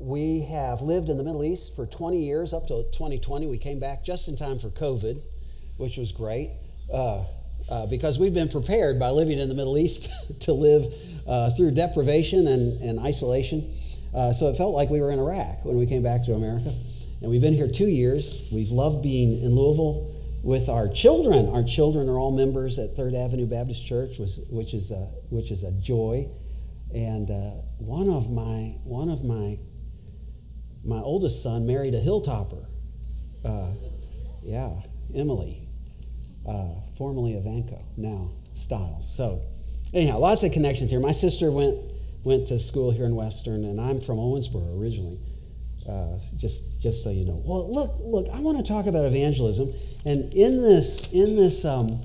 we have lived in the Middle East for 20 years, up to 2020. We came back just in time for COVID, which was great. Uh, uh, because we've been prepared by living in the Middle East to live uh, through deprivation and, and isolation. Uh, so it felt like we were in Iraq when we came back to America. And we've been here two years. We've loved being in Louisville with our children. Our children are all members at Third Avenue Baptist Church, which is a, which is a joy. And uh, one of my one of my my oldest son married a hilltopper. Uh, yeah, Emily, uh, formerly Avanco, now Stiles. So, anyhow, lots of connections here. My sister went went to school here in Western, and I'm from Owensboro originally. Uh, just just so you know. Well, look, look. I want to talk about evangelism, and in this in this um,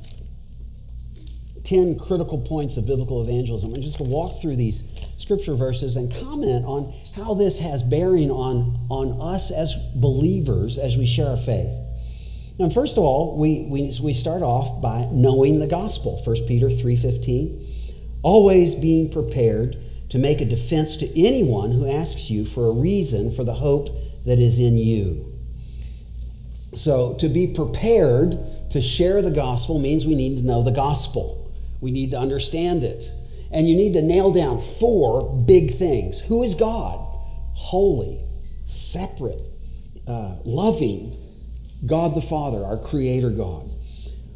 ten critical points of biblical evangelism, I'm just to walk through these scripture verses and comment on how this has bearing on on us as believers as we share our faith. Now, first of all, we, we, we start off by knowing the gospel. 1 Peter 3.15, always being prepared to make a defense to anyone who asks you for a reason for the hope that is in you. So, to be prepared to share the gospel means we need to know the gospel. We need to understand it. And you need to nail down four big things Who is God? Holy, separate, uh, loving, God the Father, our Creator God.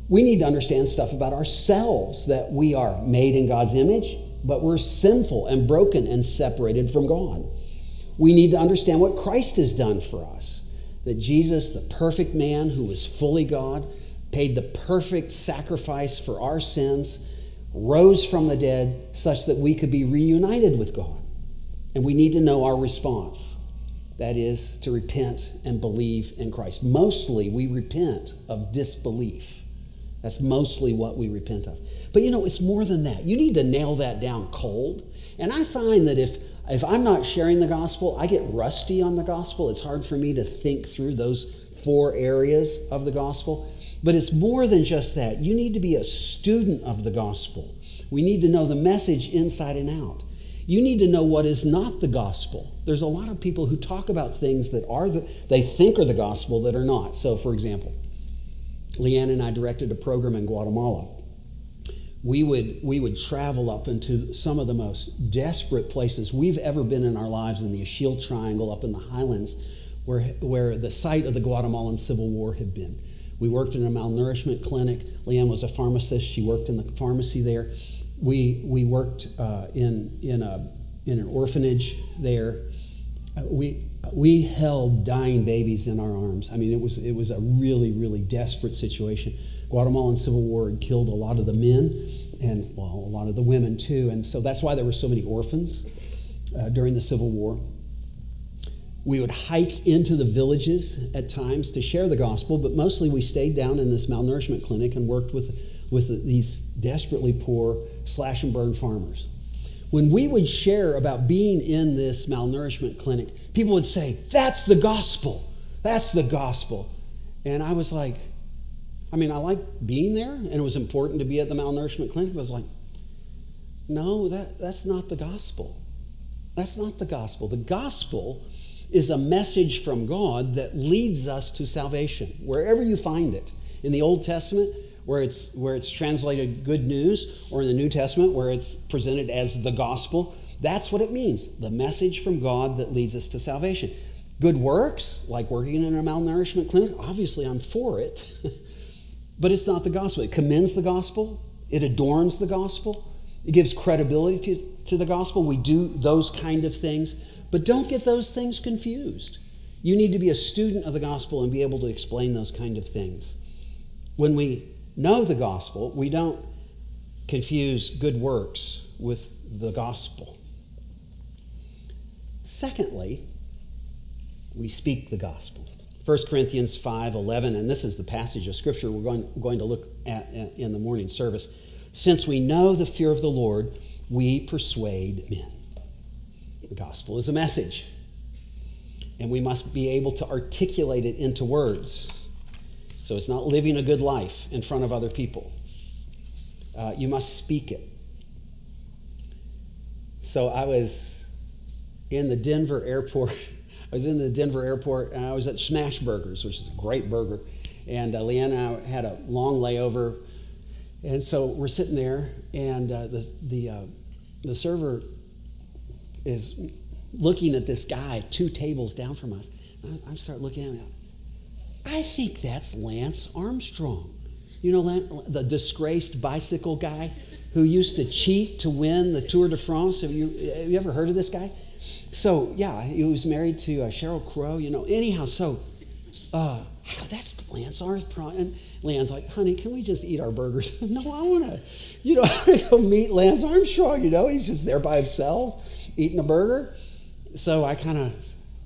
We need to understand stuff about ourselves that we are made in God's image but we're sinful and broken and separated from God. We need to understand what Christ has done for us. That Jesus, the perfect man who was fully God, paid the perfect sacrifice for our sins, rose from the dead such that we could be reunited with God. And we need to know our response. That is to repent and believe in Christ. Mostly we repent of disbelief. That's mostly what we repent of. But you know, it's more than that. You need to nail that down cold. And I find that if if I'm not sharing the gospel, I get rusty on the gospel. It's hard for me to think through those four areas of the gospel. But it's more than just that. You need to be a student of the gospel. We need to know the message inside and out. You need to know what is not the gospel. There's a lot of people who talk about things that are the, they think are the gospel that are not. So, for example, Leanne and I directed a program in Guatemala. We would, we would travel up into some of the most desperate places we've ever been in our lives in the Ixil Triangle up in the highlands, where, where the site of the Guatemalan Civil War had been. We worked in a malnourishment clinic. Leanne was a pharmacist. She worked in the pharmacy there. We, we worked uh, in, in, a, in an orphanage there. Uh, we, we held dying babies in our arms. I mean, it was, it was a really, really desperate situation. Guatemalan Civil War had killed a lot of the men and, well, a lot of the women too. And so that's why there were so many orphans uh, during the Civil War. We would hike into the villages at times to share the gospel, but mostly we stayed down in this malnourishment clinic and worked with, with these desperately poor slash and burn farmers when we would share about being in this malnourishment clinic, people would say, That's the gospel. That's the gospel. And I was like, I mean, I like being there, and it was important to be at the malnourishment clinic. But I was like, no, that, that's not the gospel. That's not the gospel. The gospel is a message from God that leads us to salvation, wherever you find it. In the Old Testament, where it's, where it's translated good news, or in the New Testament, where it's presented as the gospel. That's what it means the message from God that leads us to salvation. Good works, like working in a malnourishment clinic, obviously I'm for it, but it's not the gospel. It commends the gospel, it adorns the gospel, it gives credibility to, to the gospel. We do those kind of things, but don't get those things confused. You need to be a student of the gospel and be able to explain those kind of things. When we know the gospel, we don't confuse good works with the gospel. Secondly, we speak the gospel. 1 Corinthians 5 11, and this is the passage of scripture we're going, going to look at in the morning service. Since we know the fear of the Lord, we persuade men. The gospel is a message, and we must be able to articulate it into words. So it's not living a good life in front of other people. Uh, you must speak it. So I was, in the Denver airport. I was in the Denver airport and I was at Smash Burgers, which is a great burger. And uh, Leanne and I had a long layover. And so we're sitting there, and uh, the, the, uh, the server is looking at this guy two tables down from us. I, I start looking at him. I think that's Lance Armstrong. You know, the disgraced bicycle guy who used to cheat to win the Tour de France. Have you, have you ever heard of this guy? So, yeah, he was married to uh, Sheryl Crow, you know. Anyhow, so uh, that's Lance Armstrong. And Lance's like, honey, can we just eat our burgers? no, I want to, you know, I want to go meet Lance Armstrong, you know. He's just there by himself eating a burger. So I kind of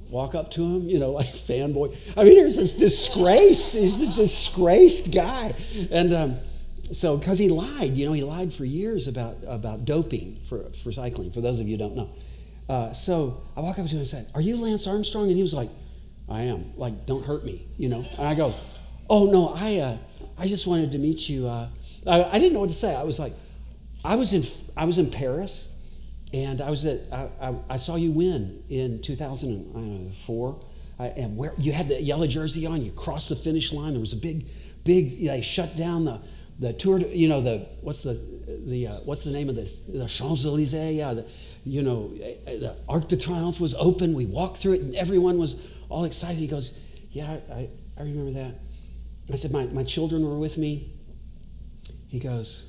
walk up to him, you know, like fanboy. I mean, there's this disgraced, he's a disgraced guy. And um, so, because he lied, you know, he lied for years about, about doping for, for cycling, for those of you don't know. Uh, so I walk up to him and said, Are you Lance Armstrong? And he was like, I am. Like, don't hurt me, you know. And I go, Oh, no, I, uh, I just wanted to meet you. Uh, I, I didn't know what to say. I was like, I was in, I was in Paris and I was at, I, I, I saw you win in 2004. I, and where you had the yellow jersey on, you crossed the finish line. There was a big, big. They shut down the the tour. You know the what's the the uh, what's the name of this? The Champs Elysees. Yeah, the, you know the Arc de Triomphe was open. We walked through it, and everyone was all excited. He goes, "Yeah, I, I remember that." I said, "My my children were with me." He goes,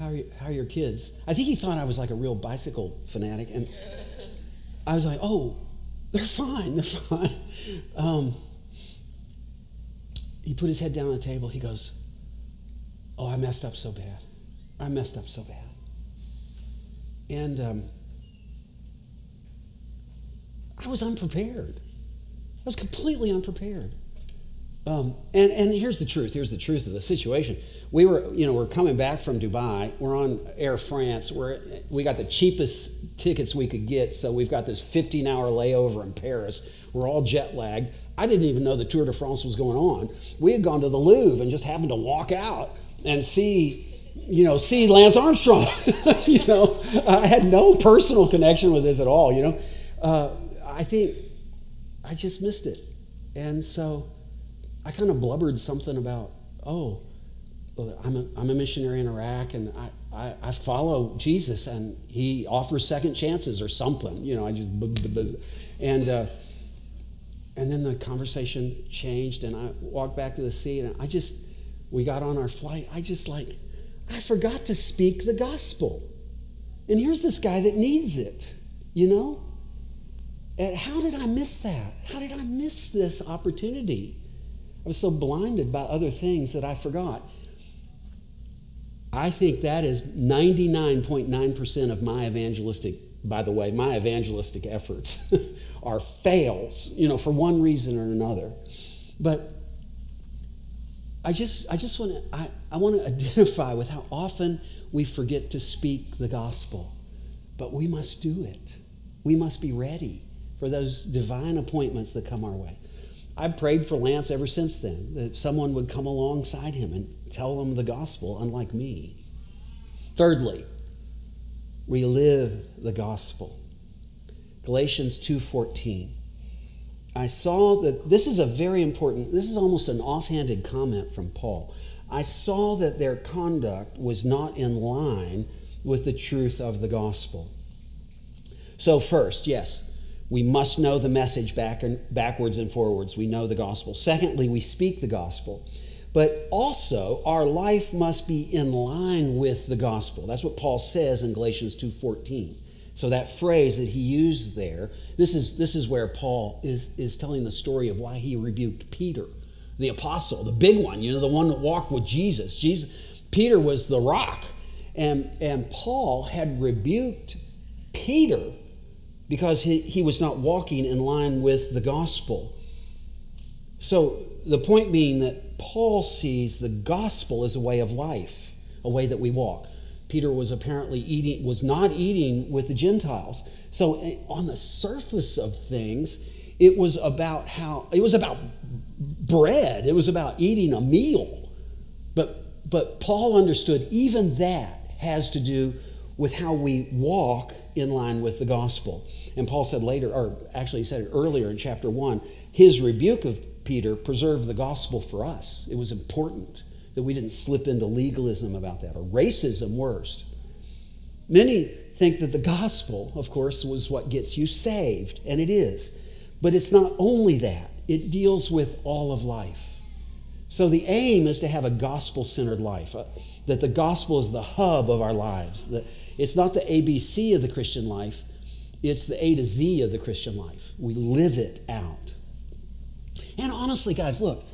how are, you, how are your kids? I think he thought I was like a real bicycle fanatic. And I was like, oh, they're fine. They're fine. Um, he put his head down on the table. He goes, oh, I messed up so bad. I messed up so bad. And um, I was unprepared. I was completely unprepared. Um, and, and here's the truth. Here's the truth of the situation. We were, you know, we're coming back from Dubai. We're on Air France. We're, we got the cheapest tickets we could get. So we've got this 15 hour layover in Paris. We're all jet lagged. I didn't even know the Tour de France was going on. We had gone to the Louvre and just happened to walk out and see, you know, see Lance Armstrong. you know, I had no personal connection with this at all, you know. Uh, I think I just missed it. And so, I kind of blubbered something about, oh, I'm a, I'm a missionary in Iraq and I, I, I, follow Jesus and he offers second chances or something. You know, I just, and, uh, and then the conversation changed and I walked back to the seat and I just, we got on our flight. I just like, I forgot to speak the gospel. And here's this guy that needs it, you know? And how did I miss that? How did I miss this opportunity? I was so blinded by other things that I forgot. I think that is 99.9% of my evangelistic, by the way, my evangelistic efforts are fails, you know, for one reason or another. But I just, I just want to, I, I want to identify with how often we forget to speak the gospel. But we must do it. We must be ready for those divine appointments that come our way. I've prayed for Lance ever since then, that someone would come alongside him and tell him the gospel, unlike me. Thirdly, relive the gospel. Galatians 2:14. I saw that this is a very important, this is almost an offhanded comment from Paul. I saw that their conduct was not in line with the truth of the gospel. So, first, yes, we must know the message back and backwards and forwards. We know the gospel. Secondly, we speak the gospel. But also, our life must be in line with the gospel. That's what Paul says in Galatians 2:14. So that phrase that he used there, this is, this is where Paul is, is telling the story of why he rebuked Peter, the apostle, the big one, you know, the one that walked with Jesus. Jesus Peter was the rock. And, and Paul had rebuked Peter because he, he was not walking in line with the gospel. So, the point being that Paul sees the gospel as a way of life, a way that we walk. Peter was apparently eating, was not eating with the Gentiles. So, eh, on the surface of things, it was about how, it was about bread, it was about eating a meal. But, but Paul understood even that has to do with how we walk in line with the gospel. And Paul said later, or actually he said it earlier in chapter 1, his rebuke of Peter preserved the gospel for us. It was important that we didn't slip into legalism about that, or racism worst. Many think that the gospel, of course, was what gets you saved, and it is. But it's not only that, it deals with all of life. So the aim is to have a gospel centered life, uh, that the gospel is the hub of our lives. That it's not the ABC of the Christian life, it's the A to Z of the Christian life. We live it out. And honestly, guys, look,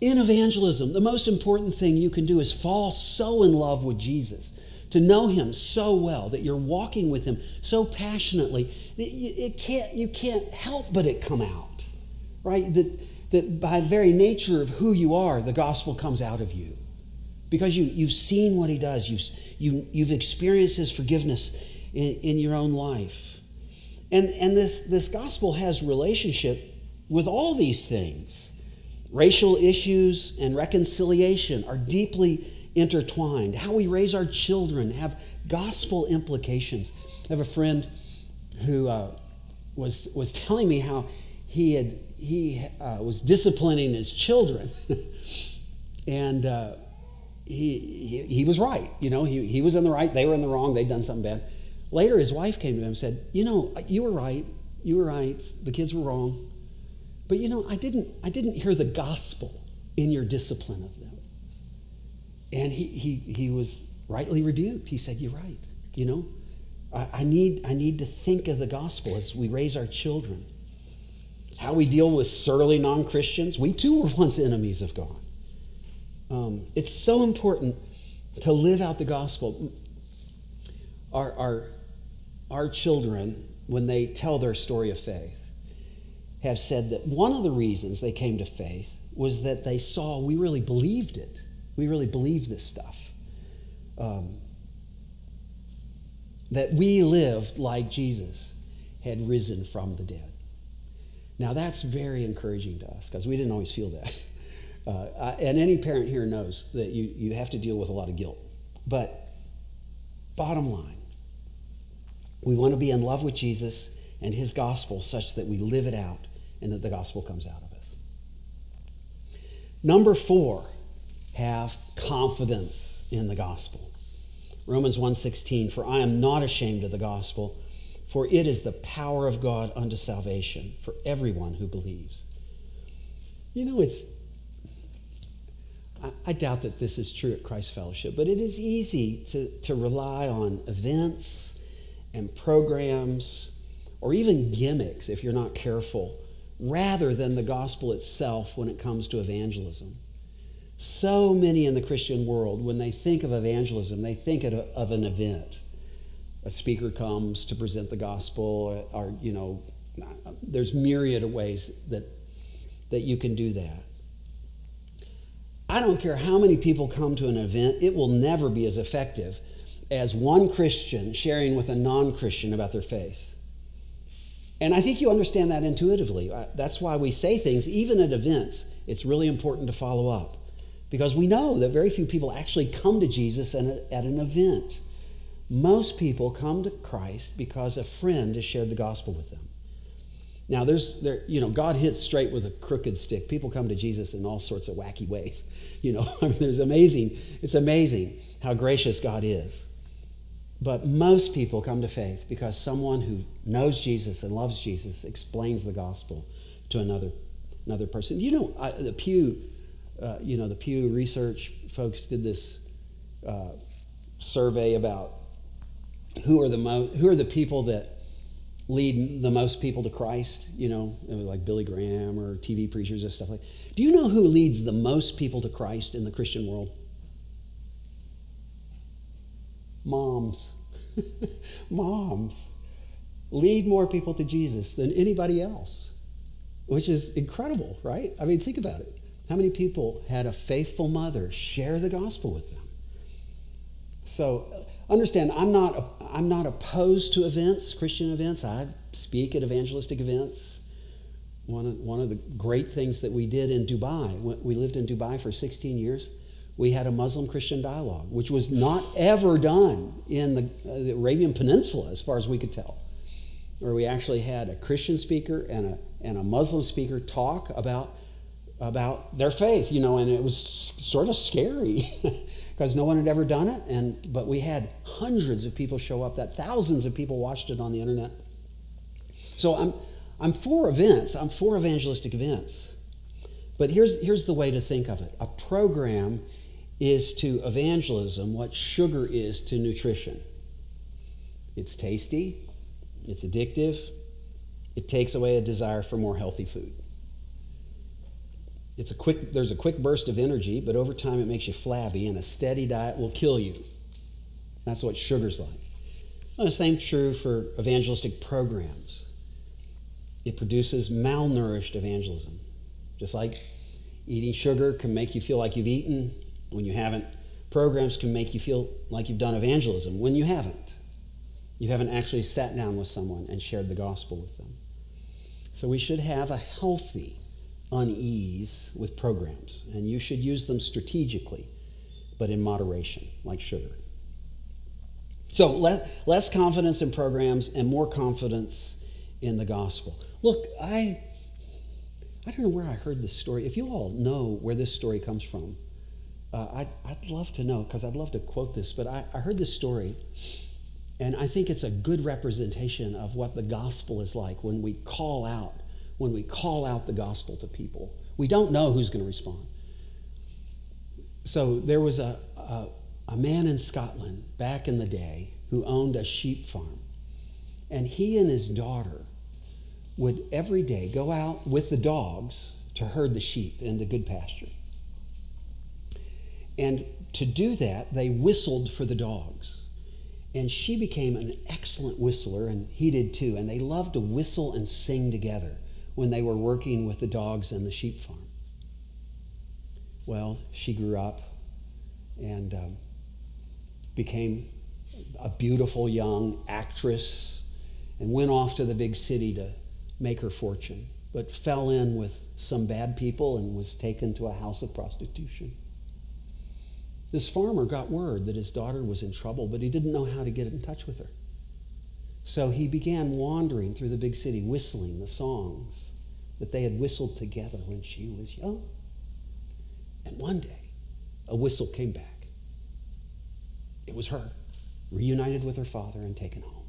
in evangelism, the most important thing you can do is fall so in love with Jesus, to know him so well that you're walking with him so passionately that you, it can't, you can't help but it come out, right? That, that by very nature of who you are, the gospel comes out of you. Because you, you've seen what he does, you've, you, you've experienced his forgiveness in, in your own life. And, and this, this gospel has relationship with all these things. Racial issues and reconciliation are deeply intertwined. How we raise our children have gospel implications. I have a friend who uh, was, was telling me how he, had, he uh, was disciplining his children. and uh, he, he, was right. You know, he, he was in the right, they were in the wrong, they'd done something bad. Later, his wife came to him and said, You know, you were right. You were right. The kids were wrong. But you know, I didn't, I didn't hear the gospel in your discipline of them. And he, he, he was rightly rebuked. He said, You're right. You know, I, I, need, I need to think of the gospel as we raise our children. How we deal with surly non Christians. We too were once enemies of God. Um, it's so important to live out the gospel. Our, our, our children, when they tell their story of faith, have said that one of the reasons they came to faith was that they saw we really believed it. We really believed this stuff. Um, that we lived like Jesus had risen from the dead. Now, that's very encouraging to us because we didn't always feel that. Uh, and any parent here knows that you, you have to deal with a lot of guilt. But bottom line, we want to be in love with Jesus and his gospel such that we live it out and that the gospel comes out of us. Number four, have confidence in the gospel. Romans 1:16 for I am not ashamed of the gospel for it is the power of God unto salvation for everyone who believes. You know it's I, doubt that this is true at Christ Fellowship, but it is easy to, to rely on events and programs or even gimmicks if you're not careful rather than the gospel itself when it comes to evangelism. So many in the Christian world, when they think of evangelism, they think of an event. A speaker comes to present the gospel, or, you know, there's myriad of ways that, that you can do that. I don't care how many people come to an event, it will never be as effective as one Christian sharing with a non Christian about their faith. And I think you understand that intuitively. That's why we say things, even at events, it's really important to follow up. Because we know that very few people actually come to Jesus at an event. Most people come to Christ because a friend has shared the gospel with them. Now, there's, there, you know, God hits straight with a crooked stick. People come to Jesus in all sorts of wacky ways. You know, I mean, there's amazing, it's amazing how gracious God is. But most people come to faith because someone who knows Jesus and loves Jesus explains the gospel to another, another person. You know, I, the Pew, uh, you know, the Pew Research folks did this uh, survey about who are the mo- who are the people that lead the most people to Christ. You know, it was like Billy Graham or TV preachers and stuff like. Do you know who leads the most people to Christ in the Christian world? Moms. Moms lead more people to Jesus than anybody else, which is incredible, right? I mean, think about it. How many people had a faithful mother share the gospel with them? So understand, I'm not, I'm not opposed to events, Christian events. I speak at evangelistic events. One of, one of the great things that we did in Dubai, we lived in Dubai for 16 years we had a Muslim Christian dialogue, which was not ever done in the, uh, the, Arabian Peninsula, as far as we could tell, where we actually had a Christian speaker and a, and a Muslim speaker talk about, about their faith, you know, and it was sort of scary because no one had ever done it. And, but we had hundreds of people show up, that thousands of people watched it on the internet. So I'm, I'm for events, I'm for evangelistic events. But here's, here's the way to think of it a program is to evangelism what sugar is to nutrition. It's tasty, it's addictive, it takes away a desire for more healthy food. It's a quick, there's a quick burst of energy, but over time it makes you flabby, and a steady diet will kill you. That's what sugar's like. Well, the same true for evangelistic programs. It produces malnourished evangelism. Just like eating sugar can make you feel like you've eaten, when you haven't. Programs can make you feel like you've done evangelism when you haven't. You haven't actually sat down with someone and shared the gospel with them. So we should have a healthy unease with programs, and you should use them strategically, but in moderation, like sugar. So le- less confidence in programs and more confidence in the gospel. Look, I I don't know where I heard this story. If you all know where this story comes from, uh, I'd, I'd love to know because I'd love to quote this, but I, I heard this story and I think it's a good representation of what the gospel is like when we call out, when we call out the gospel to people. We don't know who's going to respond. So there was a, a, a, man in Scotland back in the day who owned a sheep farm. And he and his daughter would every day go out with the dogs to herd the sheep into good pasture. And to do that, they whistled for the dogs. And she became an excellent whistler, and he did too. And they loved to whistle and sing together when they were working with the dogs in the sheep farm. Well, she grew up and um, became a beautiful young actress and went off to the big city to make her fortune, but fell in with some bad people and was taken to a house of prostitution. This farmer got word that his daughter was in trouble, but he didn't know how to get in touch with her. So he began wandering through the big city, whistling the songs that they had whistled together when she was young. And one day, a whistle came back. It was her, reunited with her father and taken home.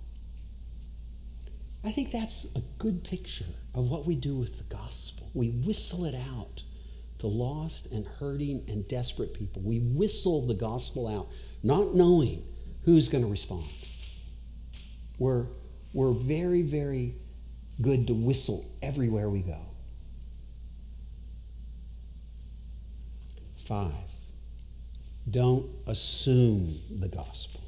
I think that's a good picture of what we do with the gospel. We whistle it out to lost and hurting and desperate people. We whistle the gospel out, not knowing who's going to respond. We're, we're very, very good to whistle everywhere we go. Five, don't assume the gospel.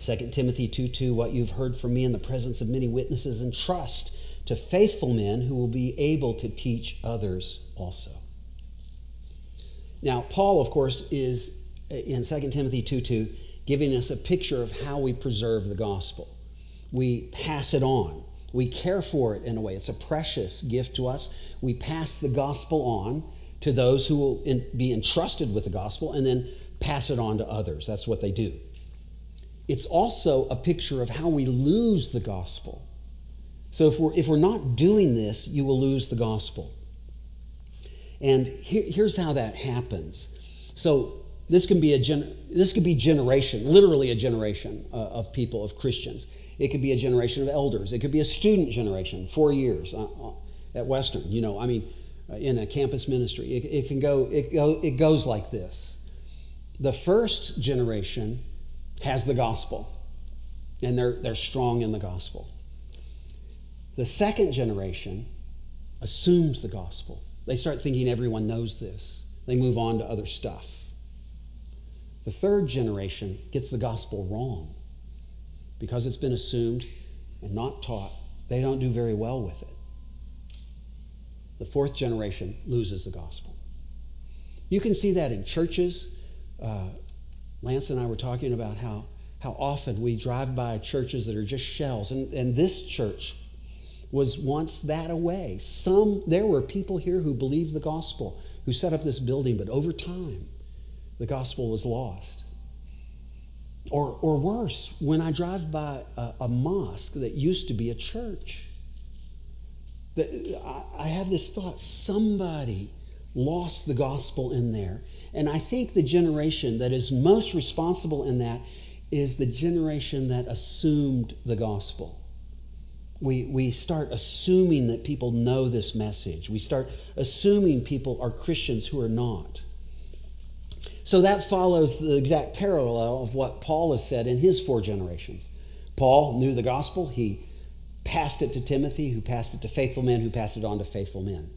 2 Timothy 2 2, what you've heard from me in the presence of many witnesses, and trust to faithful men who will be able to teach others also. Now, Paul, of course, is in 2 Timothy 2 2 giving us a picture of how we preserve the gospel. We pass it on, we care for it in a way. It's a precious gift to us. We pass the gospel on to those who will in, be entrusted with the gospel and then pass it on to others. That's what they do. It's also a picture of how we lose the gospel so if we're, if we're not doing this, you will lose the gospel. And here, here's how that happens. So this can be a gen, this could be generation, literally a generation uh, of people, of Christians. It could be a generation of elders. It could be a student generation, four years uh, uh at Western. You know, I mean, uh, in a campus ministry, it, it can go it, go. it goes like this. The first generation has the gospel, and they're they're strong in the gospel. The second generation assumes the gospel. They start thinking everyone knows this. They move on to other stuff. The third generation gets the gospel wrong because it's been assumed and not taught. They don't do very well with it. The fourth generation loses the gospel. You can see that in churches. Uh, Lance and I were talking about how, how often we drive by churches that are just shells. And, and this church was once that away. Some there were people here who believed the gospel, who set up this building, but over time, the gospel was lost. Or, or worse, when I drive by a, a mosque that used to be a church, that I, I have this thought somebody lost the gospel in there. And I think the generation that is most responsible in that is the generation that assumed the gospel. We, we start assuming that people know this message. We start assuming people are Christians who are not. So that follows the exact parallel of what Paul has said in his four generations. Paul knew the gospel, he passed it to Timothy, who passed it to faithful men, who passed it on to faithful men.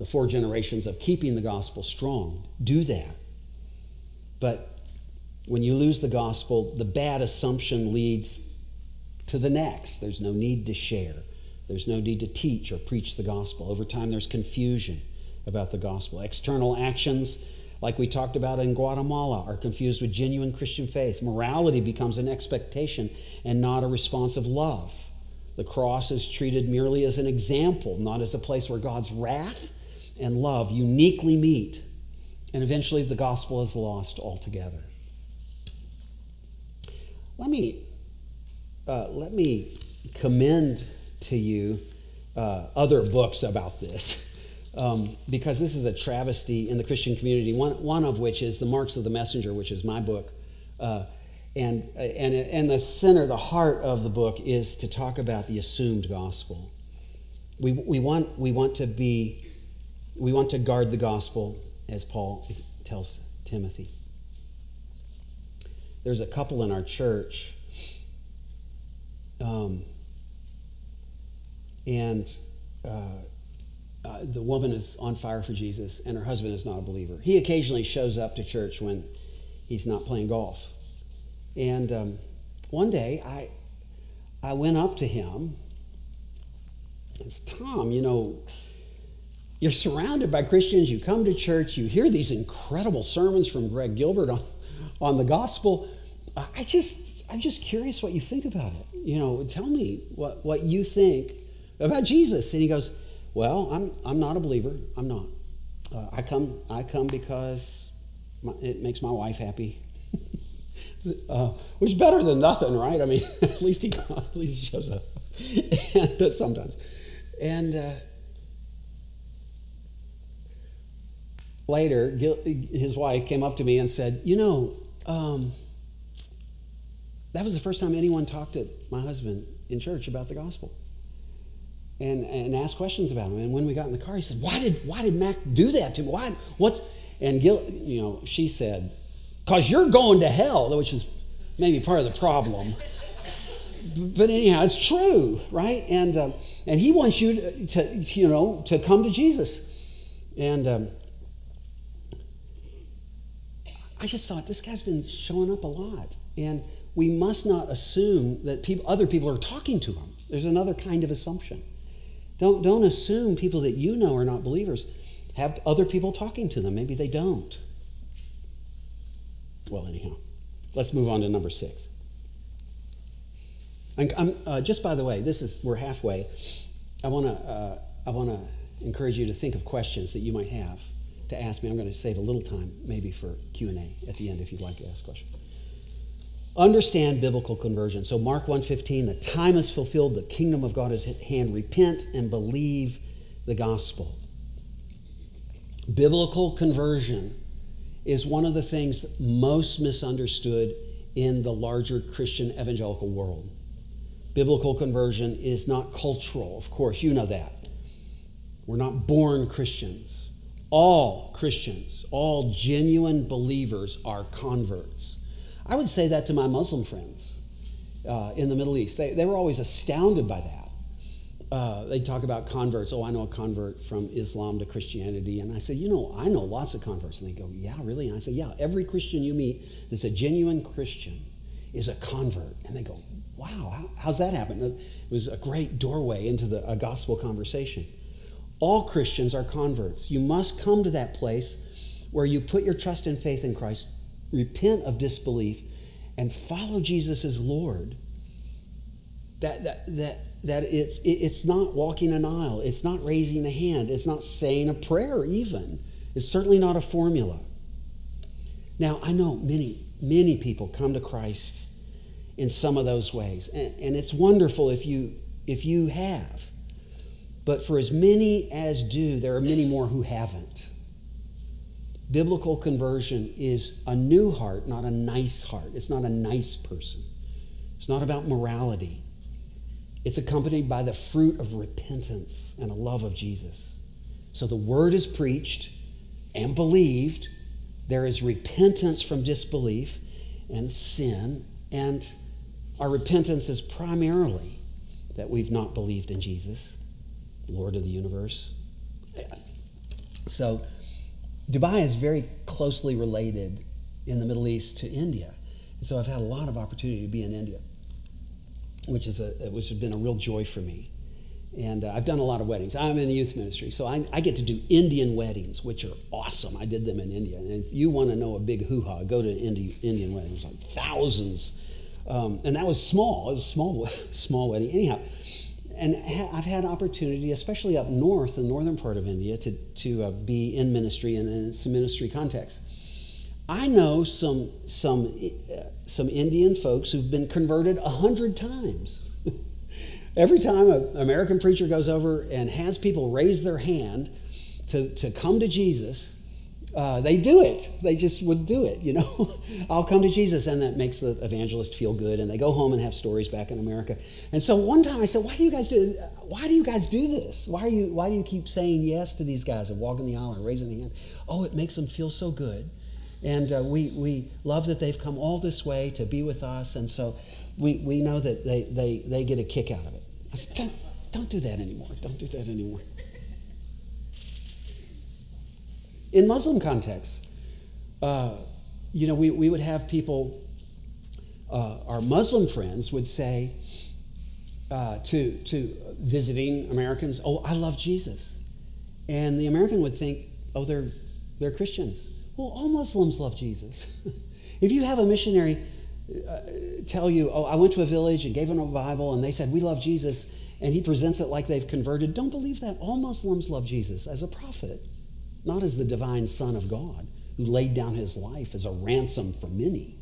The four generations of keeping the gospel strong do that. But when you lose the gospel, the bad assumption leads to the next. There's no need to share, there's no need to teach or preach the gospel. Over time, there's confusion about the gospel. External actions like we talked about in Guatemala, are confused with genuine Christian faith. Morality becomes an expectation and not a response of love. The cross is treated merely as an example, not as a place where God's wrath and love uniquely meet. And eventually the gospel is lost altogether. Let me, uh, let me commend to you uh, other books about this um, because this is a travesty in the Christian community, one, one of which is The Marks of the Messenger, which is my book. Uh, and, and, and the center, the heart of the book is to talk about the assumed gospel. We, we, want, we want to be, we want to guard the gospel, as Paul tells Timothy. There's a couple in our church, um, and uh, uh, the woman is on fire for Jesus and her husband is not a believer. He occasionally shows up to church when he's not playing golf. And um, one day I, I went up to him and said, Tom, you know, you're surrounded by Christians, you come to church, you hear these incredible sermons from Greg Gilbert on, on the gospel. I just, I'm just curious what you think about it. You know, tell me what, what you think about Jesus. And he goes, well, I'm, I'm not a believer. I'm not. Uh, I, come, I come because my, it makes my wife happy. uh, which is better than nothing, right? I mean, at least he at least he shows up, and sometimes, and uh, later, his wife came up to me and said, "You know, um, that was the first time anyone talked to my husband in church about the gospel." And, and asked questions about him. And when we got in the car, he said, Why did, why did Mack do that to me? Why, what's, and Gil, you know, she said, Because you're going to hell, which is maybe part of the problem. but anyhow, it's true, right? And, um, and he wants you to, to, you know, to come to Jesus. And um, I just thought, this guy's been showing up a lot. And we must not assume that people, other people are talking to him. There's another kind of assumption. Don't, don't assume people that you know are not believers. Have other people talking to them. Maybe they don't. Well, anyhow, let's move on to number six. I'm, uh, just by the way, this is we're halfway. I want to uh, I want to encourage you to think of questions that you might have to ask me. I'm going to save a little time maybe for Q and A at the end if you'd like to ask questions understand biblical conversion. So Mark 1:15, the time is fulfilled, the kingdom of God is at hand. Repent and believe the gospel. Biblical conversion is one of the things most misunderstood in the larger Christian evangelical world. Biblical conversion is not cultural, of course, you know that. We're not born Christians. All Christians, all genuine believers are converts. I would say that to my Muslim friends uh, in the Middle East. They, they were always astounded by that. Uh, they talk about converts. Oh, I know a convert from Islam to Christianity. And I say, you know, I know lots of converts. And they go, yeah, really? And I say, yeah, every Christian you meet that's a genuine Christian is a convert. And they go, wow, how, how's that happen? It was a great doorway into the, a gospel conversation. All Christians are converts. You must come to that place where you put your trust and faith in Christ repent of disbelief and follow Jesus as Lord, that, that, that, that it's, it's not walking an aisle, it's not raising a hand, it's not saying a prayer even. It's certainly not a formula. Now, I know many, many people come to Christ in some of those ways, and, and it's wonderful if you if you have. But for as many as do, there are many more who haven't. Biblical conversion is a new heart, not a nice heart. It's not a nice person. It's not about morality. It's accompanied by the fruit of repentance and a love of Jesus. So the word is preached and believed. There is repentance from disbelief and sin. And our repentance is primarily that we've not believed in Jesus, Lord of the universe. So, Dubai is very closely related in the Middle East to India. And so I've had a lot of opportunity to be in India, which, is a, which has been a real joy for me. And uh, I've done a lot of weddings. I'm in the youth ministry, so I, I, get to do Indian weddings, which are awesome. I did them in India. And if you want to know a big hoo ha, go to Indi- Indian weddings, like thousands um, and that was small. It was a small, small wedding. Anyhow, and I've had opportunity, especially up north, the northern part of India, to, to uh, be in ministry and in some ministry context. I know some, some, uh, some Indian folks who've been converted a hundred times. Every time an American preacher goes over and has people raise their hand to, to come to Jesus, uh, they do it. They just would do it, you know. I'll come to Jesus, and that makes the evangelist feel good. And they go home and have stories back in America. And so one time I said, "Why do you guys do? Why do you guys do this? Why are you? Why do you keep saying yes to these guys and walking the aisle and raising the hand? Oh, it makes them feel so good, and uh, we we love that they've come all this way to be with us, and so we we know that they they they get a kick out of it. I said, don't, don't do that anymore. Don't do that anymore." In Muslim contexts. Uh, you know, we, we would have people, uh, our Muslim friends would say uh, to, to visiting Americans, Oh, I love Jesus. And the American would think, Oh, they're, they're Christians. Well, all Muslims love Jesus. if you have a missionary uh, tell you, Oh, I went to a village and gave them a Bible and they said, We love Jesus, and he presents it like they've converted, don't believe that. All Muslims love Jesus as a prophet not as the divine Son of God who laid down his life as a ransom for many.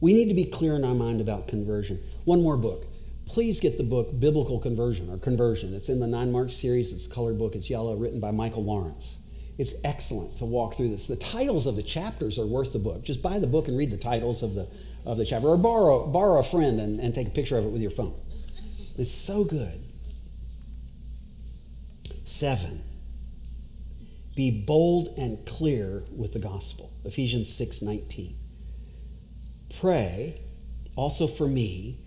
We need to be clear in our mind about conversion. One more book. Please get the book Biblical Conversion or Conversion. It's in the Nine Mark series. It's a colored book. It's yellow, written by Michael Lawrence. It's excellent to walk through this. The titles of the chapters are worth the book. Just buy the book and read the titles of the, of the chapter, or borrow, borrow a friend and, and take a picture of it with your phone. It's so good. Seven, be bold and clear with the gospel. Ephesians 6 19. Pray also for me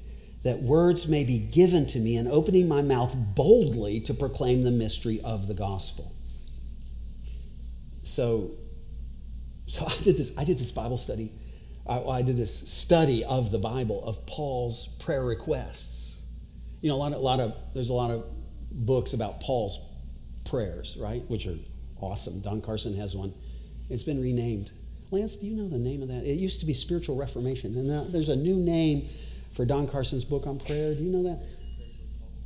that words may be given to me in opening my mouth boldly to proclaim the mystery of the gospel. So, so I did this, I did this Bible study. I, I did this study of the Bible of Paul's prayer requests. You know, a lot of, a lot of there's a lot of books about Paul's prayers, right? Which are awesome. Don Carson has one. It's been renamed. Lance, do you know the name of that? It used to be Spiritual Reformation, and now there's a new name for Don Carson's book on prayer. Do you know that?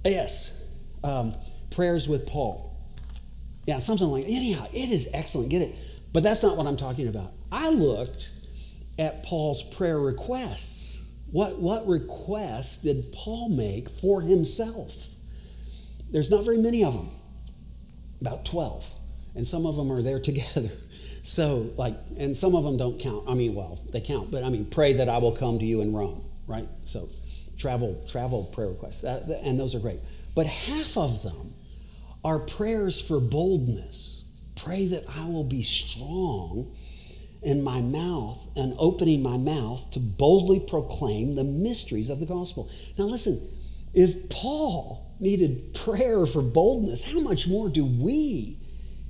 Yes, um, Prayers with Paul. Yeah, something like anyhow. It is excellent. Get it, but that's not what I'm talking about. I looked at Paul's prayer requests. What what requests did Paul make for himself? There's not very many of them. About twelve and some of them are there together. So, like, and some of them don't count. I mean, well, they count, but I mean, pray that I will come to you in Rome, right? So, travel, travel prayer requests, and those are great. But half of them are prayers for boldness. Pray that I will be strong in my mouth and opening my mouth to boldly proclaim the mysteries of the gospel. Now, listen, if Paul needed prayer for boldness, how much more do we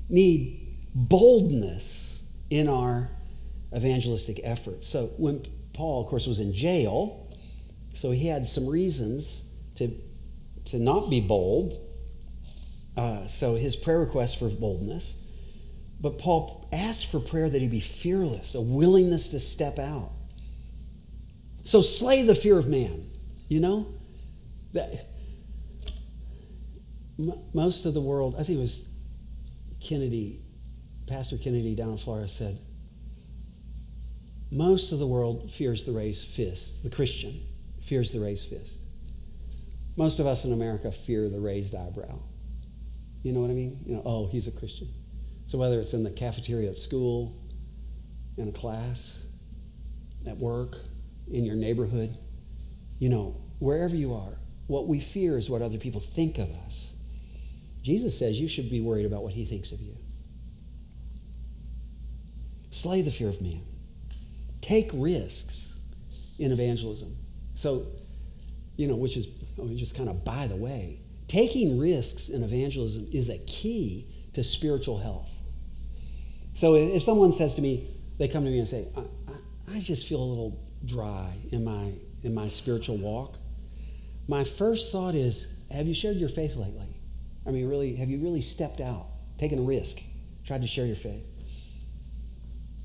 need boldness in our evangelistic efforts. So when Paul, of course, was in jail, so he had some reasons to, to not be bold. Uh, so his prayer request for boldness. But Paul asked for prayer that he be fearless, a willingness to step out. So slay the fear of man, you know? That, most of the world, I think it was Kennedy, Pastor Kennedy down in Florida said, most of the world fears the raised fist. The Christian fears the raised fist. Most of us in America fear the raised eyebrow. You know what I mean? You know, oh, he's a Christian. So whether it's in the cafeteria at school, in a class, at work, in your neighborhood, you know, wherever you are, what we fear is what other people think of us. Jesus says you should be worried about what he thinks of you. Slay the fear of man. Take risks in evangelism. So, you know, which is oh, I mean, just kind of by the way, taking risks in evangelism is a key to spiritual health. So if someone says to me, they come to me and say, I, I, I just feel a little dry in my, in my spiritual walk, my first thought is, have you shared your faith lately? I mean, really, have you really stepped out, taken a risk, tried to share your faith?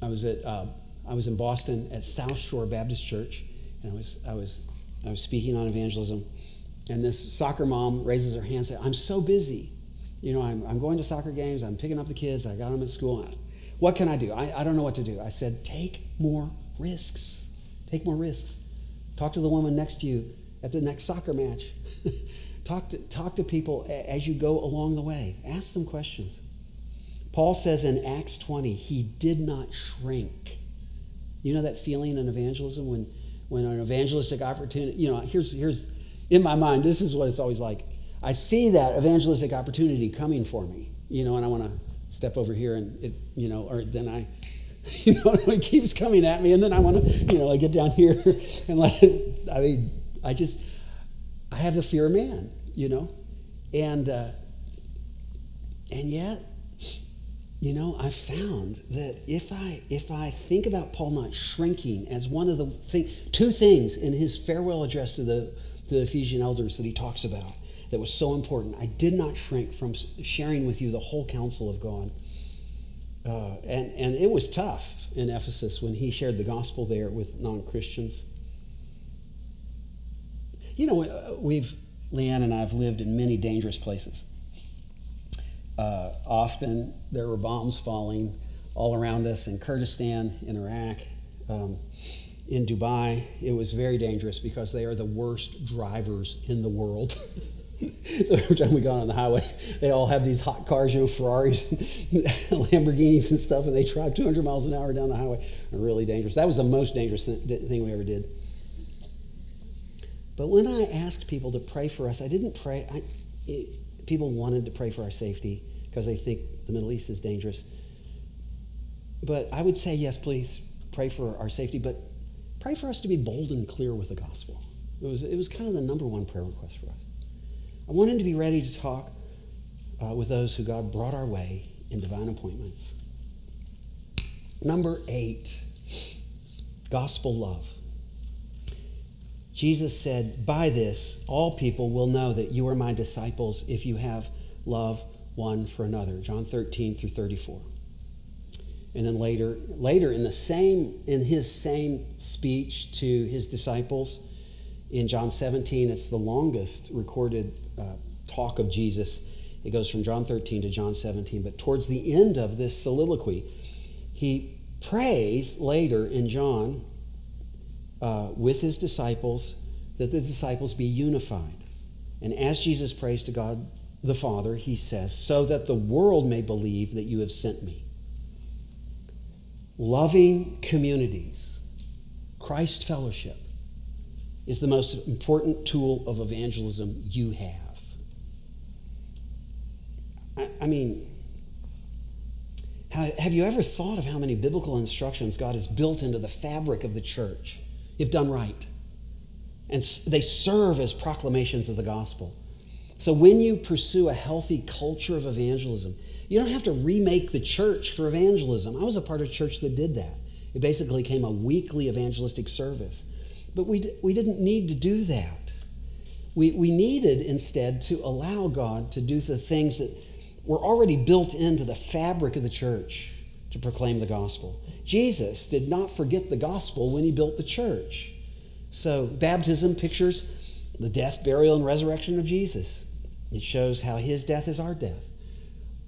I was at uh, I was in Boston at South Shore Baptist Church, and I was, I was, I was speaking on evangelism. And this soccer mom raises her hand and says, I'm so busy. You know, I'm, I'm going to soccer games, I'm picking up the kids, I got them at school. What can I do? I, I don't know what to do. I said, take more risks. Take more risks. Talk to the woman next to you at the next soccer match. talk, to, talk to people as you go along the way. Ask them questions. Paul says in Acts 20, he did not shrink you know that feeling in evangelism when, when an evangelistic opportunity, you know, here's, here's, in my mind, this is what it's always like. I see that evangelistic opportunity coming for me, you know, and I want to step over here and it, you know, or then I, you know, it keeps coming at me, and then I want to, you know, I get down here and let it. I mean, I just, I have the fear of man, you know, and uh, and yet you know, I found that if I if I think about Paul not shrinking as one of the thing, two things in his farewell address to the to the Ephesian elders that he talks about that was so important. I did not shrink from sharing with you the whole counsel of God. Uh, and, and it was tough in Ephesus when he shared the gospel there with non Christians. You know, uh, we've, Leanne and I have lived in many dangerous places. Uh, often there were bombs falling all around us in Kurdistan, in Iraq, um, in Dubai. It was very dangerous because they are the worst drivers in the world. so every time we got on the highway, they all have these hot cars, you know, Ferraris, Lamborghinis and stuff, and they drive 200 miles an hour down the highway. Really dangerous. That was the most dangerous thing we ever did. But when I asked people to pray for us, I didn't pray. I, it, people wanted to pray for our safety because they think the Middle East is dangerous. But I would say, yes, please pray for our safety, but pray for us to be bold and clear with the gospel. It was, it was kind of the number one prayer request for us. I wanted to be ready to talk uh, with those who God brought our way in divine appointments. Number eight, gospel love. Jesus said, By this, all people will know that you are my disciples if you have love one for another. John 13 through 34. And then later, later in the same, in his same speech to his disciples, in John 17, it's the longest recorded uh, talk of Jesus. It goes from John 13 to John 17. But towards the end of this soliloquy, he prays later in John uh, with his disciples that the disciples be unified. And as Jesus prays to God the Father, he says, so that the world may believe that you have sent me. Loving communities, Christ fellowship, is the most important tool of evangelism you have. I, I mean, have you ever thought of how many biblical instructions God has built into the fabric of the church? If done right. And they serve as proclamations of the gospel. So when you pursue a healthy culture of evangelism, you don't have to remake the church for evangelism. I was a part of a church that did that. It basically became a weekly evangelistic service. But we, we didn't need to do that. We, we needed instead to allow God to do the things that were already built into the fabric of the church to proclaim the gospel. Jesus did not forget the gospel when he built the church. So, baptism pictures the death, burial, and resurrection of Jesus. It shows how his death is our death.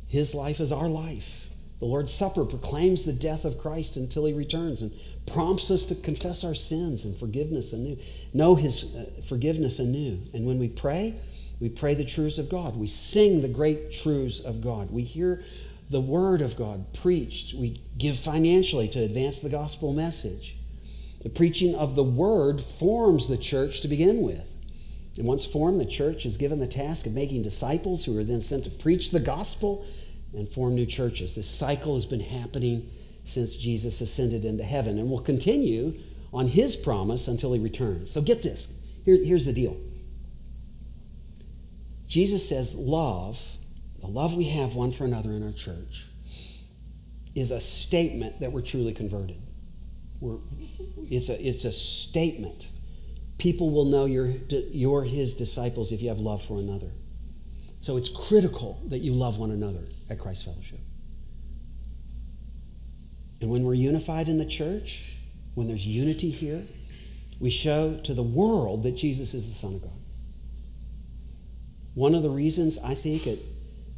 His life is our life. The Lord's Supper proclaims the death of Christ until he returns and prompts us to confess our sins and forgiveness anew, know his uh, forgiveness anew. And when we pray, we pray the truths of God. We sing the great truths of God. We hear the word of God preached. We give financially to advance the gospel message. The preaching of the word forms the church to begin with. And once formed, the church is given the task of making disciples who are then sent to preach the gospel and form new churches. This cycle has been happening since Jesus ascended into heaven and will continue on his promise until he returns. So get this. Here, here's the deal Jesus says, Love, the love we have one for another in our church, is a statement that we're truly converted. We're, it's, a, it's a statement. People will know you're, you're his disciples if you have love for another. So it's critical that you love one another at Christ Fellowship. And when we're unified in the church, when there's unity here, we show to the world that Jesus is the Son of God. One of the reasons I think at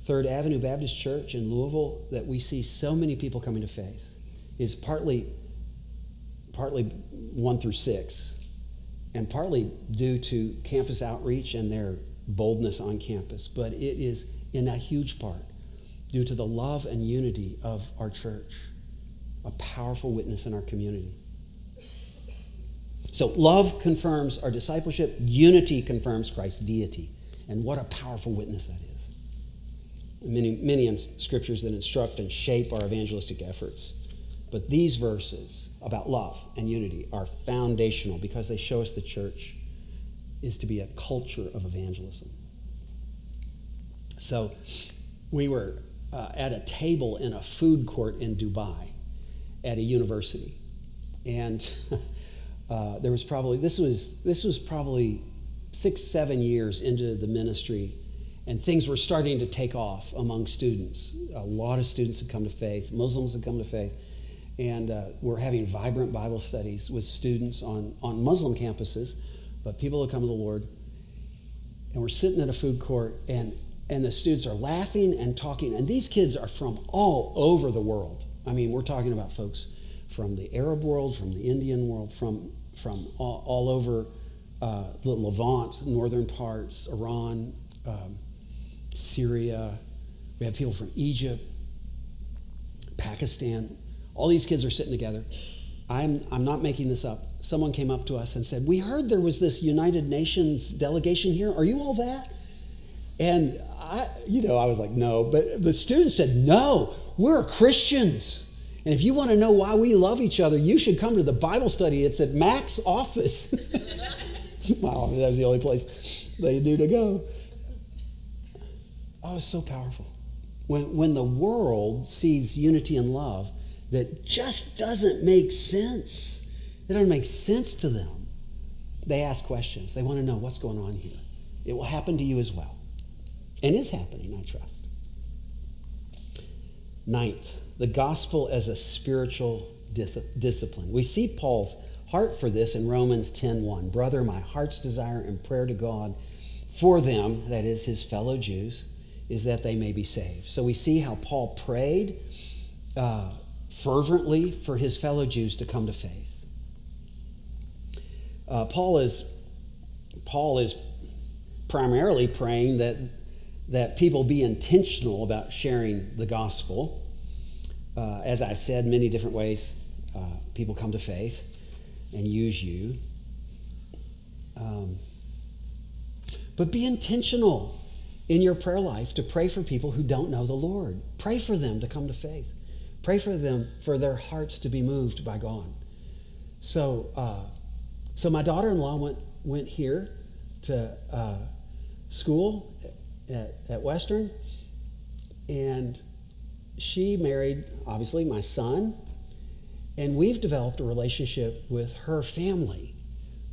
Third Avenue Baptist Church in Louisville that we see so many people coming to faith is partly, partly one through six, and partly due to campus outreach and their boldness on campus, but it is in a huge part due to the love and unity of our church, a powerful witness in our community. So, love confirms our discipleship, unity confirms Christ's deity. And what a powerful witness that is. Many, many scriptures that instruct and shape our evangelistic efforts. But these verses about love and unity are foundational because they show us the church is to be a culture of evangelism. So we were uh, at a table in a food court in Dubai at a university. And uh, there was probably, this was, this was probably six, seven years into the ministry, and things were starting to take off among students. A lot of students had come to faith, Muslims had come to faith, and uh, we're having vibrant Bible studies with students on, on Muslim campuses, but people have come to the Lord. And we're sitting at a food court, and and the students are laughing and talking. And these kids are from all over the world. I mean, we're talking about folks from the Arab world, from the Indian world, from, from all, all over uh, the Levant, northern parts, Iran, um, Syria. We have people from Egypt, Pakistan. All these kids are sitting together. I'm, I'm not making this up. Someone came up to us and said, We heard there was this United Nations delegation here. Are you all that? And I, you know, I was like, no. But the students said, no, we're Christians. And if you want to know why we love each other, you should come to the Bible study. It's at Mack's office. Office, that was the only place they knew to go. Oh, it's so powerful. When, when the world sees unity and love that just doesn't make sense, it doesn't make sense to them, they ask questions. They want to know what's going on here. It will happen to you as well and is happening, I trust. Ninth, the gospel as a spiritual discipline. We see Paul's heart for this in Romans 10:1. Brother, my heart's desire and prayer to God for them, that is his fellow Jews, is that they may be saved. So we see how Paul prayed uh, fervently for his fellow Jews to come to faith. Uh, Paul is Paul is primarily praying that that people be intentional about sharing the gospel. Uh, as I've said, many different ways uh, people come to faith and use you. Um, but be intentional in your prayer life to pray for people who don't know the Lord. Pray for them to come to faith. Pray for them for their hearts to be moved by God. So, uh, so my daughter-in-law went went here to uh, school at, at Western, and she married, obviously, my son, and we've developed a relationship with her family,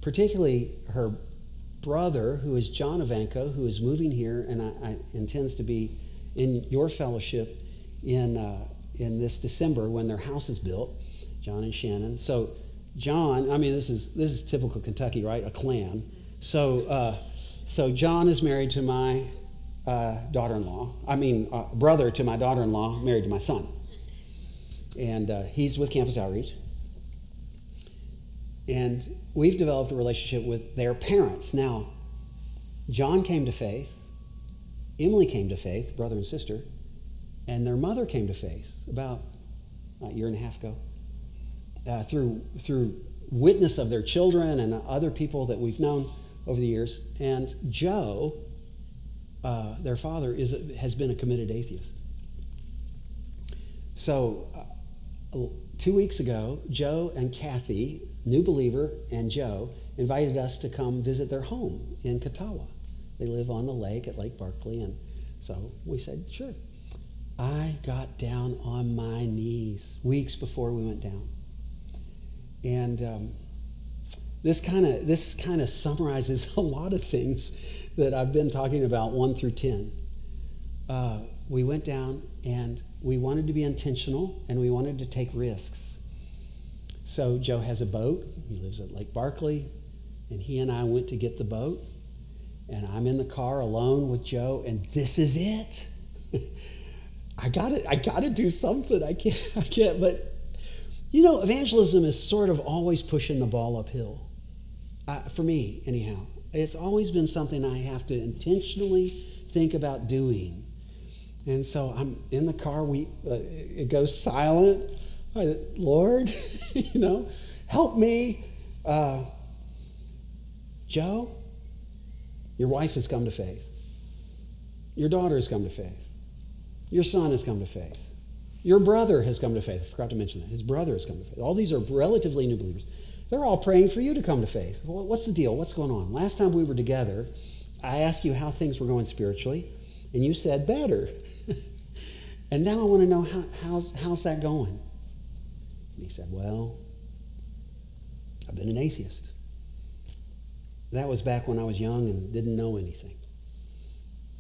particularly her brother, who is John Ivanko, who is moving here and I, I intends to be in your fellowship in, uh, in this December when their house is built, John and Shannon. So, John, I mean, this is, this is typical Kentucky, right? A clan. So, uh, so John is married to my uh, daughter in law, I mean, uh, brother to my daughter in law, married to my son. And uh, he's with Campus Outreach. And we've developed a relationship with their parents. Now, John came to faith, Emily came to faith, brother and sister, and their mother came to faith about a year and a half ago uh, through, through witness of their children and other people that we've known over the years. And Joe, uh, their father, is, has been a committed atheist. So, uh, two weeks ago, Joe and Kathy, new believer, and Joe invited us to come visit their home in Kuttawa. They live on the lake at Lake Barkley, and so we said, sure. I got down on my knees weeks before we went down. And um, this kind of this kind of summarizes a lot of things that I've been talking about, one through ten. Uh, we went down and we wanted to be intentional and we wanted to take risks. So Joe has a boat. He lives at Lake Barkley, and he and I went to get the boat. And I'm in the car alone with Joe, and this is it. I got to I got to do something. I can't. I can't. But you know, evangelism is sort of always pushing the ball uphill. Uh, for me, anyhow, it's always been something I have to intentionally think about doing. And so I'm in the car. We uh, it goes silent. Lord, you know, help me. Uh, Joe, your wife has come to faith. Your daughter has come to faith. Your son has come to faith. Your brother has come to faith. I forgot to mention that. His brother has come to faith. All these are relatively new believers. They're all praying for you to come to faith. Well, what's the deal? What's going on? Last time we were together, I asked you how things were going spiritually, and you said better. and now I want to know how, how's, how's that going? And he said, Well, I've been an atheist. That was back when I was young and didn't know anything.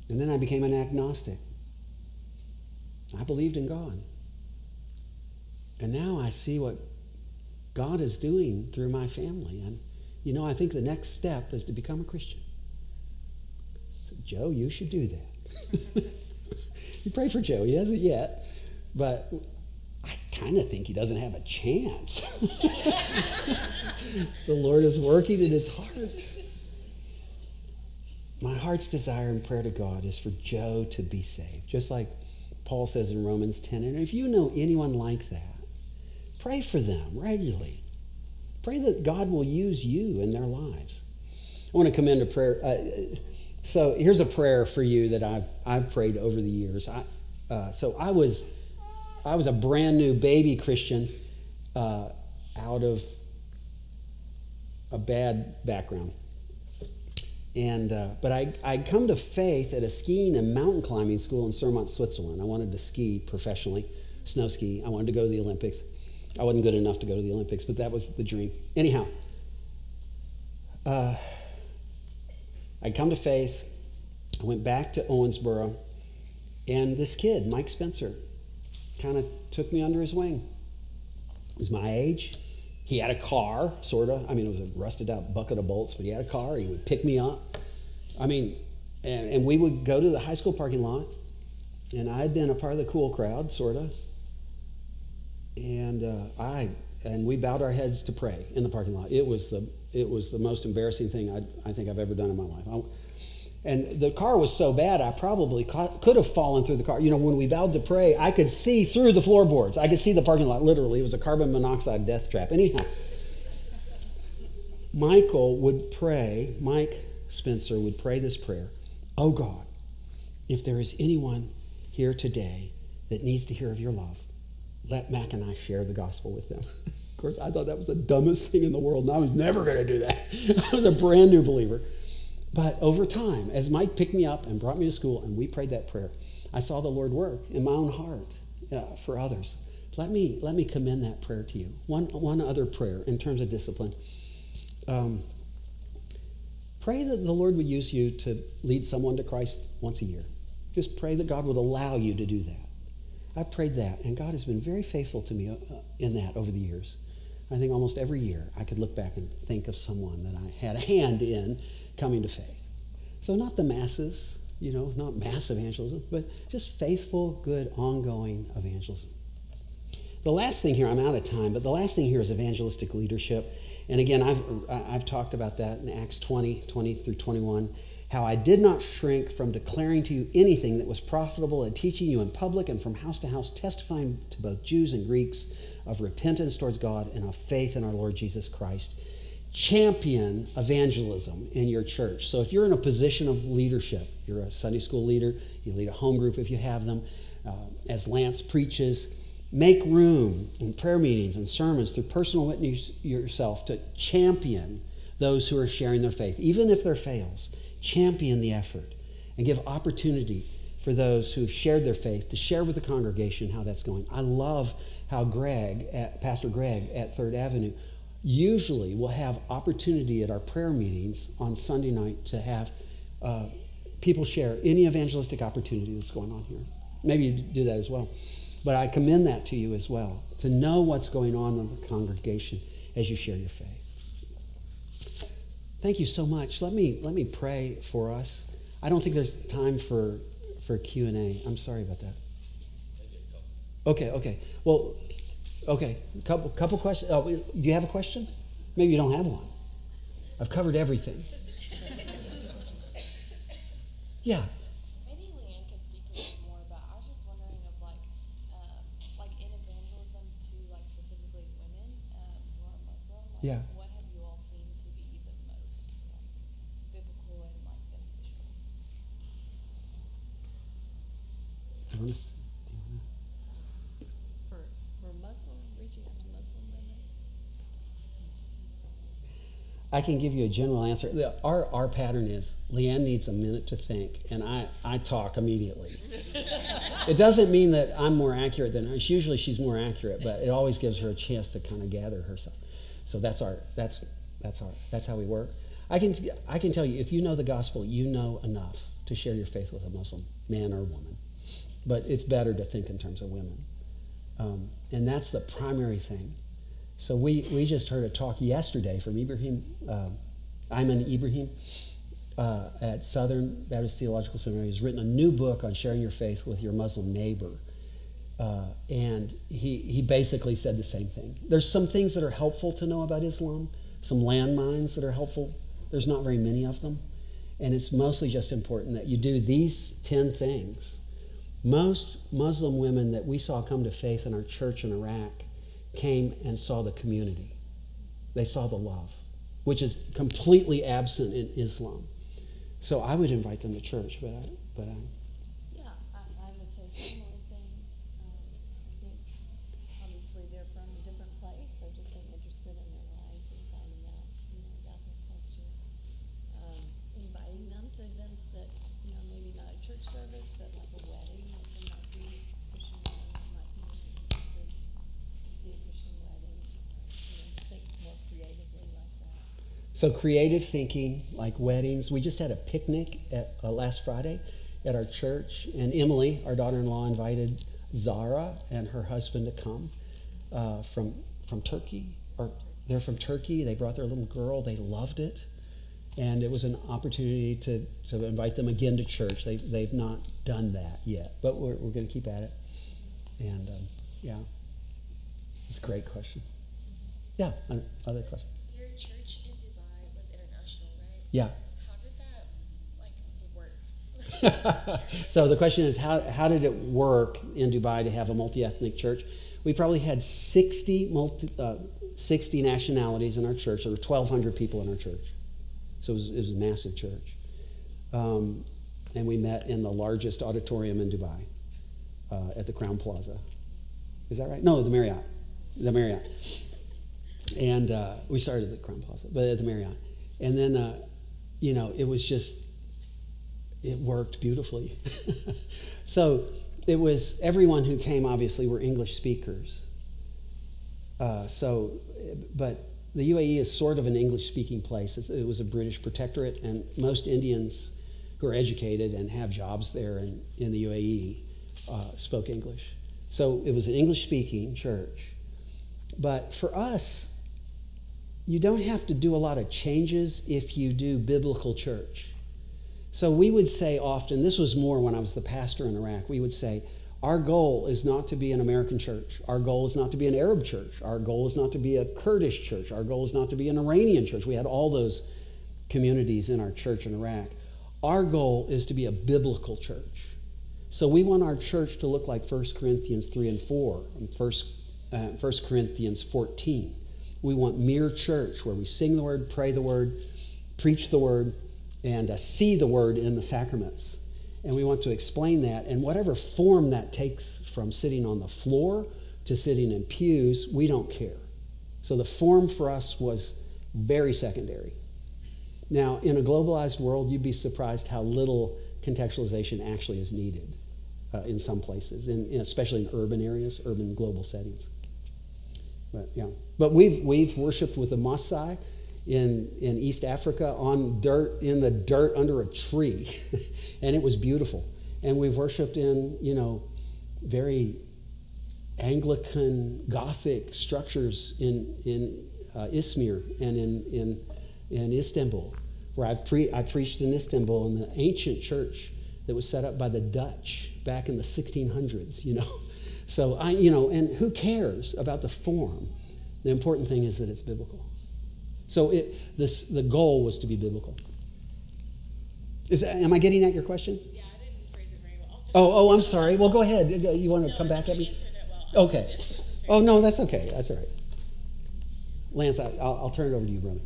And then I became an agnostic. I believed in God. And now I see what God is doing through my family. And, you know, I think the next step is to become a Christian. So, Joe, you should do that. you pray for Joe. He hasn't yet. But kind of think he doesn't have a chance. the Lord is working in his heart. My heart's desire and prayer to God is for Joe to be saved, just like Paul says in Romans 10. And if you know anyone like that, pray for them regularly. Pray that God will use you in their lives. I want to commend a prayer. Uh, so here's a prayer for you that I've, I've prayed over the years. I, uh, so I was, I was a brand new baby Christian uh, out of a bad background. And, uh, but I, I'd come to faith at a skiing and mountain climbing school in Zermatt, Switzerland. I wanted to ski professionally, snow ski. I wanted to go to the Olympics. I wasn't good enough to go to the Olympics, but that was the dream. Anyhow, uh, I'd come to faith. I went back to Owensboro, and this kid, Mike Spencer, kind of took me under his wing. He was my age. He had a car, sort of. I mean, it was a rusted out bucket of bolts, but he had a car. He would pick me up. I mean, and, and we would go to the high school parking lot, and I'd been a part of the cool crowd, sort of. And uh, I and we bowed our heads to pray in the parking lot. It was the it was the most embarrassing thing I, I think I've ever done in my life. I, and the car was so bad, I probably caught, could have fallen through the car. You know, when we bowed to pray, I could see through the floorboards. I could see the parking lot, literally. It was a carbon monoxide death trap. Anyhow, Michael would pray, Mike Spencer would pray this prayer Oh God, if there is anyone here today that needs to hear of your love, let Mack and I share the gospel with them. of course, I thought that was the dumbest thing in the world, and I was never going to do that. I was a brand new believer. But over time, as Mike picked me up and brought me to school and we prayed that prayer, I saw the Lord work in my own heart uh, for others. Let me, let me commend that prayer to you. One, one other prayer in terms of discipline. Um, pray that the Lord would use you to lead someone to Christ once a year. Just pray that God would allow you to do that. I've prayed that, and God has been very faithful to me uh, in that over the years. I think almost every year I could look back and think of someone that I had a hand in coming to faith. So, not the masses, you know, not mass evangelism, but just faithful, good, ongoing evangelism. The last thing here, I'm out of time, but the last thing here is evangelistic leadership. And again, I've, I've talked about that in Acts 20, 20 through 21, how I did not shrink from declaring to you anything that was profitable and teaching you in public and from house to house, testifying to both Jews and Greeks of repentance towards God and of faith in our Lord Jesus Christ. Champion evangelism in your church. So if you're in a position of leadership, you're a Sunday school leader, you lead a home group if you have them, uh, as Lance preaches, make room in prayer meetings and sermons through personal witness yourself to champion those who are sharing their faith, even if there fails. Champion the effort and give opportunity for those who have shared their faith to share with the congregation how that's going. I love how Greg, at, Pastor Greg at Third Avenue, usually we'll have opportunity at our prayer meetings on Sunday night to have uh, people share any evangelistic opportunity that's going on here. Maybe you do that as well. But I commend that to you as well, to know what's going on in the congregation as you share your faith. Thank you so much. Let me, let me pray for us. I don't think there's time for, for Q&A. I'm sorry about that. Okay, okay. Well, okay. Couple, couple questions. Oh, do you have a question? Maybe you don't have one. I've covered everything. Yeah. Maybe Leanne can speak to this more, but I was just wondering of like, um, like in evangelism to like specifically women um, who are Muslim. Like, yeah. What have you all seen to be the most like, biblical and like beneficial you want to, For, for Muslim, reaching out to Muslim women? I can give you a general answer. Our, our pattern is Leanne needs a minute to think, and I, I talk immediately. it doesn't mean that I'm more accurate than her. Usually she's more accurate, but it always gives her a chance to kind of gather herself. So that's our that's that's our that's how we work. I can I can tell you if you know the gospel, you know enough to share your faith with a Muslim man or woman. But it's better to think in terms of women, um, and that's the primary thing. So we we just heard a talk yesterday from Ibrahim, uh, Ayman Ibrahim. Uh, at Southern Baptist Theological Seminary, he's written a new book on sharing your faith with your Muslim neighbor. Uh, and he, he basically said the same thing. There's some things that are helpful to know about Islam, some landmines that are helpful. There's not very many of them. And it's mostly just important that you do these 10 things. Most Muslim women that we saw come to faith in our church in Iraq came and saw the community. They saw the love, which is completely absent in Islam. So I would invite them to church, but I, but I, Yeah, I, I would say similar things. Um, I think obviously they're from a different place, so just being interested in their lives and finding out, you know, about their culture. Um, inviting them to events that, you know, maybe not a church service, but like a wedding, like there might be Christian wedding, might be interested to see a Christian wedding, or, you know, think more creatively like that. So creative thinking, like weddings. We just had a picnic at, uh, last Friday at our church, and Emily, our daughter-in-law, invited Zara and her husband to come uh, from from Turkey. Or they're from Turkey. They brought their little girl. They loved it, and it was an opportunity to to invite them again to church. They they've not done that yet, but we're we're going to keep at it. And um, yeah, it's a great question. Yeah, other question. Your church in Dubai was international, right? Yeah. How did that like work? so the question is how, how did it work in Dubai to have a multi-ethnic church? We probably had 60, multi, uh, 60 nationalities in our church. There were 1,200 people in our church. So it was, it was a massive church. Um, and we met in the largest auditorium in Dubai uh, at the Crowne Plaza. Is that right? No, the Marriott. The Marriott. And uh, we started at the Crowne Plaza, but at the Marriott. And then, uh, you know, it was just it worked beautifully. so it was everyone who came obviously were English speakers. Uh, so, but the UAE is sort of an English speaking place. It was a British protectorate, and most Indians who are educated and have jobs there in, in the UAE uh, spoke English. So it was an English speaking church. But for us, you don't have to do a lot of changes if you do biblical church. So we would say often, this was more when I was the pastor in Iraq, we would say, our goal is not to be an American church. Our goal is not to be an Arab church. Our goal is not to be a Kurdish church. Our goal is not to be an Iranian church. We had all those communities in our church in Iraq. Our goal is to be a biblical church. So we want our church to look like 1 Corinthians 3 and 4 and 1, uh, 1 Corinthians 14. We want mere church where we sing the word, pray the word, preach the word, and uh, see the word in the sacraments. And we want to explain that. And whatever form that takes from sitting on the floor to sitting in pews, we don't care. So the form for us was very secondary. Now, in a globalized world, you'd be surprised how little contextualization actually is needed uh, in some places, in, in, especially in urban areas, urban global settings. But yeah, but we've we've worshipped with the Maasai in in East Africa on dirt in the dirt under a tree, and it was beautiful. And we've worshipped in you know very Anglican Gothic structures in in uh, Izmir and in in in Istanbul, where I've pre- I preached in Istanbul in the ancient church that was set up by the Dutch back in the 1600s. You know. So I, you know, and who cares about the form? The important thing is that it's biblical. So it, this, the goal was to be biblical. Is that, am I getting at your question? Yeah, I didn't phrase it very well. Oh, oh, I'm sorry. Well, go ahead. You want to No, come back at me? well. Okay. just- very Oh, no, that's okay. That's all right. Lance, I, I'll, I'll turn it over to you, brother.